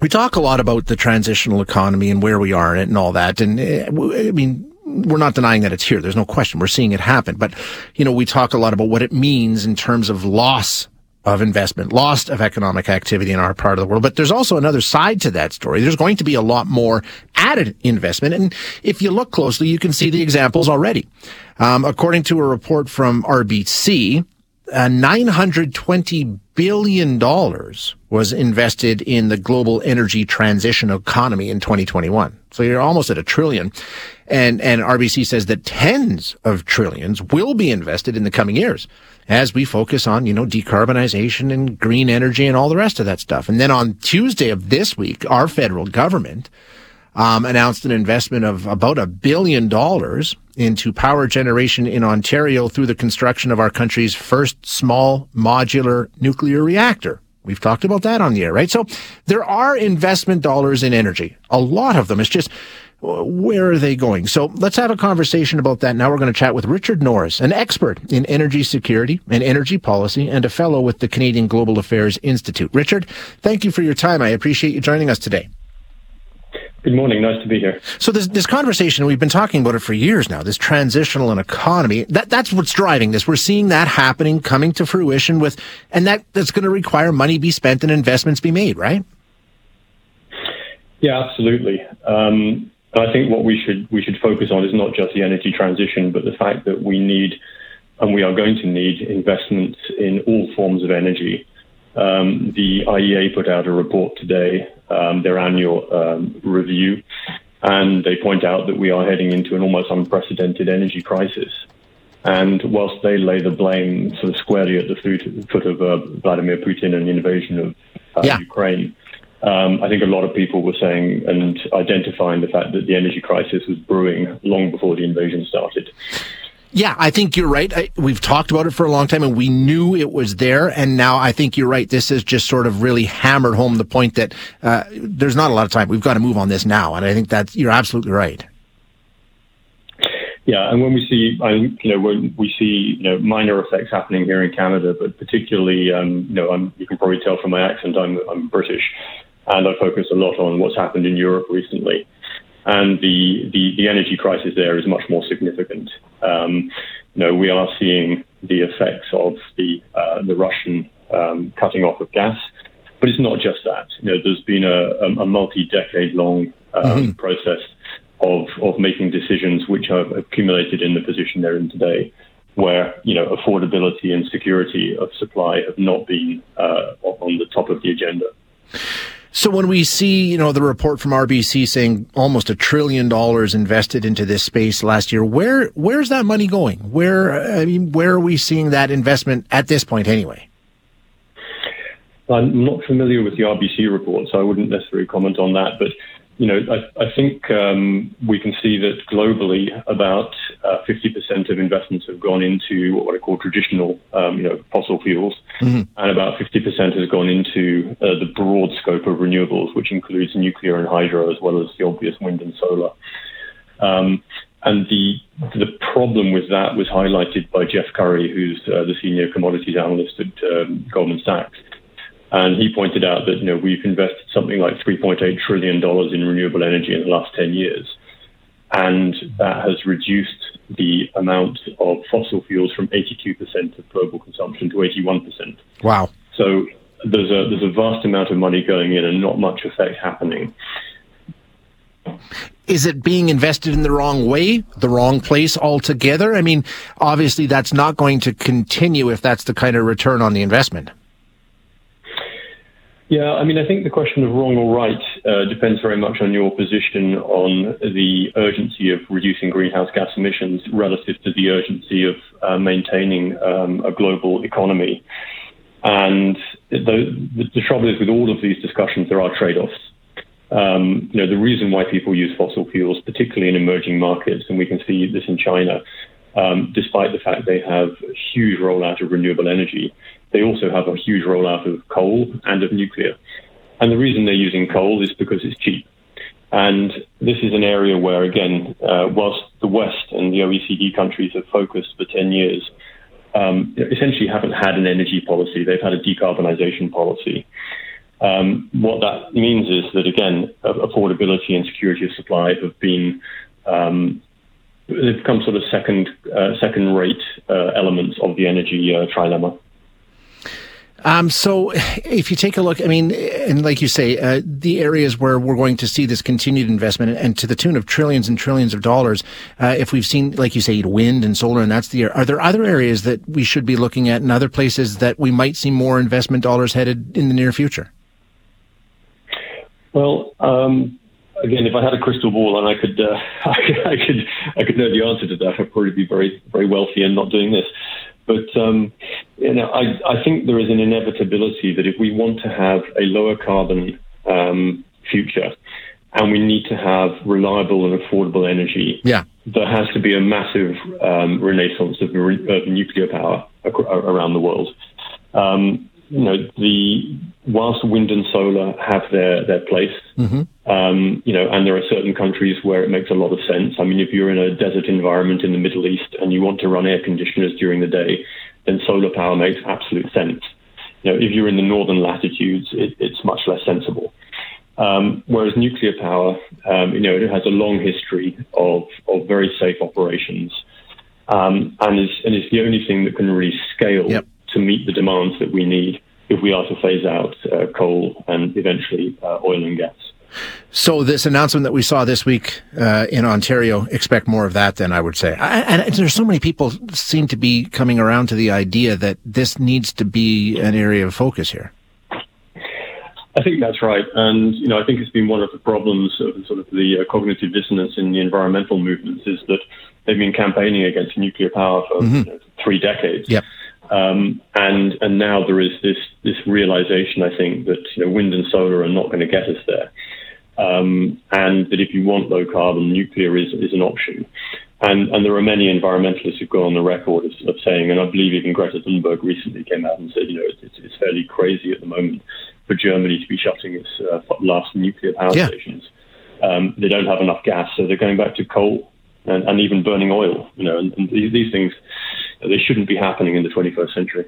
We talk a lot about the transitional economy and where we are in it and all that. And uh, I mean, we're not denying that it's here. There's no question. We're seeing it happen. But, you know, we talk a lot about what it means in terms of loss of investment, loss of economic activity in our part of the world. But there's also another side to that story. There's going to be a lot more added investment. And if you look closely, you can see the examples already. Um, according to a report from RBC, uh, 920 billion dollars was invested in the global energy transition economy in 2021. So you're almost at a trillion. And, and RBC says that tens of trillions will be invested in the coming years as we focus on, you know, decarbonization and green energy and all the rest of that stuff. And then on Tuesday of this week, our federal government um, announced an investment of about a billion dollars into power generation in Ontario through the construction of our country's first small modular nuclear reactor. We've talked about that on the air, right? So there are investment dollars in energy. A lot of them. It's just, where are they going? So let's have a conversation about that. Now we're going to chat with Richard Norris, an expert in energy security and energy policy and a fellow with the Canadian Global Affairs Institute. Richard, thank you for your time. I appreciate you joining us today. Good morning. Nice to be here. So this this conversation we've been talking about it for years now. This transitional and economy that that's what's driving this. We're seeing that happening, coming to fruition with, and that that's going to require money be spent and investments be made, right? Yeah, absolutely. Um, I think what we should we should focus on is not just the energy transition, but the fact that we need and we are going to need investments in all forms of energy. Um, the IEA put out a report today, um, their annual um, review, and they point out that we are heading into an almost unprecedented energy crisis. And whilst they lay the blame sort of squarely at the foot, foot of uh, Vladimir Putin and the invasion of uh, yeah. Ukraine, um, I think a lot of people were saying and identifying the fact that the energy crisis was brewing long before the invasion started. Yeah, I think you're right. I, we've talked about it for a long time and we knew it was there. And now I think you're right. This has just sort of really hammered home the point that uh, there's not a lot of time. We've got to move on this now. And I think that you're absolutely right. Yeah, and when we see, you know, when we see, you know, minor effects happening here in Canada, but particularly, um, you know, I'm, you can probably tell from my accent, I'm, I'm British, and I focus a lot on what's happened in Europe recently and the, the, the energy crisis there is much more significant. Um, you know, we are seeing the effects of the uh, the Russian um, cutting off of gas, but it's not just that. You know, there's been a, a multi-decade long um, mm-hmm. process of of making decisions which have accumulated in the position they're in today, where you know affordability and security of supply have not been uh, on the top of the agenda. So when we see, you know, the report from RBC saying almost a trillion dollars invested into this space last year, where where's that money going? Where I mean, where are we seeing that investment at this point anyway? I'm not familiar with the RBC report, so I wouldn't necessarily comment on that. But you know, I, I think um, we can see that globally, about uh, 50% of investments have gone into what I call traditional, um, you know, fossil fuels, mm-hmm. and about 50% has gone into uh, the broad scope of renewables, which includes nuclear and hydro, as well as the obvious wind and solar. Um, and the the problem with that was highlighted by Jeff Currie, who's uh, the senior commodities analyst at um, Goldman Sachs. And he pointed out that you know we've invested something like 3.8 trillion dollars in renewable energy in the last 10 years, and that has reduced the amount of fossil fuels from 82% of global consumption to 81%. Wow! So there's a there's a vast amount of money going in and not much effect happening. Is it being invested in the wrong way, the wrong place altogether? I mean, obviously that's not going to continue if that's the kind of return on the investment. Yeah, I mean, I think the question of wrong or right uh, depends very much on your position on the urgency of reducing greenhouse gas emissions relative to the urgency of uh, maintaining um, a global economy. And the, the, trouble is with all of these discussions, there are trade-offs. Um, you know, the reason why people use fossil fuels, particularly in emerging markets, and we can see this in China, um, despite the fact they have a huge rollout of renewable energy, they also have a huge rollout of coal and of nuclear. And the reason they're using coal is because it's cheap. And this is an area where, again, uh, whilst the West and the OECD countries have focused for 10 years, um, essentially haven't had an energy policy. They've had a decarbonization policy. Um, what that means is that again, affordability and security of supply have been um, they've become sort of second uh, second rate uh, elements of the energy uh, trilemma. Um, so, if you take a look, I mean, and like you say, uh, the areas where we're going to see this continued investment, and to the tune of trillions and trillions of dollars, uh, if we've seen, like you say, wind and solar, and that's the are there other areas that we should be looking at, and other places that we might see more investment dollars headed in the near future? Well, um, again, if I had a crystal ball and I could, uh, I could, I could know the answer to that, I'd probably be very, very wealthy and not doing this. But um, you know, I, I think there is an inevitability that if we want to have a lower carbon um, future, and we need to have reliable and affordable energy, yeah. there has to be a massive um, renaissance of, of, nuclear power around the world. Um, you know, the whilst wind and solar have their their place, mm-hmm. Um, you know, and there are certain countries where it makes a lot of sense. I mean, if you're in a desert environment in the Middle East and you want to run air conditioners during the day, then solar power makes absolute sense. You know, if you're in the northern latitudes, it, it's much less sensible. Um, whereas nuclear power, um, you know, it has a long history of of very safe operations, um, and is and is the only thing that can really scale. Yep to meet the demands that we need if we are to phase out uh, coal and eventually uh, oil and gas. So this announcement that we saw this week uh, in Ontario, expect more of that. Then I would say, and, and there's so many people seem to be coming around to the idea that this needs to be an area of focus here. I think that's right, and you know I think it's been one of the problems of sort of the uh, cognitive dissonance in the environmental movements is that they've been campaigning against nuclear power for mm-hmm. you know, three decades. Yep. Um, and and now there is this this realization, I think, that you know, wind and solar are not going to get us there, um, and that if you want low carbon, nuclear is is an option. And and there are many environmentalists who've gone on the record of, of saying, and I believe even Greta Thunberg recently came out and said, you know, it's, it's fairly crazy at the moment for Germany to be shutting its uh, last nuclear power yeah. stations. Um, they don't have enough gas, so they're going back to coal and, and even burning oil. You know, and, and these, these things they shouldn't be happening in the 21st century.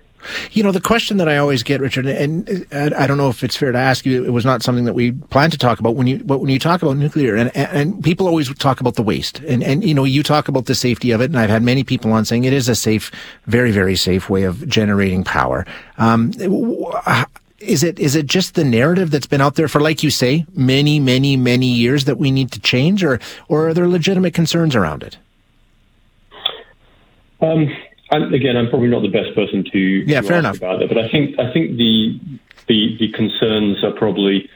You know, the question that I always get, Richard, and, I don't know if it's fair to ask you, it was not something that we planned to talk about when you, but when you talk about nuclear, and, and people always talk about the waste, and, and, you know, you talk about the safety of it, and I've had many people on saying it is a safe, very, very safe way of generating power. Um, is it is it just the narrative that's been out there for like you say many many many years that we need to change or or are there legitimate concerns around it um, I'm, again, I'm probably not the best person to, yeah, to fair enough. about that, but I think I think the the, the concerns are probably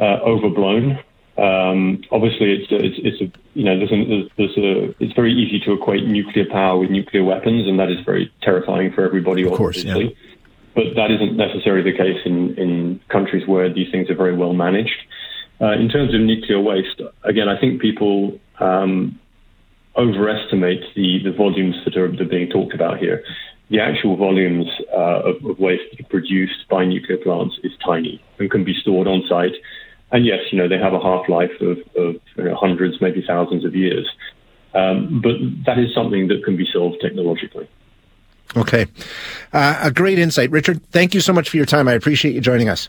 uh, overblown. Um, obviously, it's a, it's, it's a you know there's, a, there's a it's very easy to equate nuclear power with nuclear weapons, and that is very terrifying for everybody. Of course, obviously. Yeah. But that isn't necessarily the case in, in countries where these things are very well managed. Uh, in terms of nuclear waste, again, I think people um, overestimate the, the volumes that are, that are being talked about here. The actual volumes uh, of, of, waste produced by nuclear plants is tiny and can be stored on site. And yes, you know, they have a half life of, of you know, hundreds, maybe thousands of years. Um, but that is something that can be solved technologically. Okay. Uh, a great insight. Richard, thank you so much for your time. I appreciate you joining us.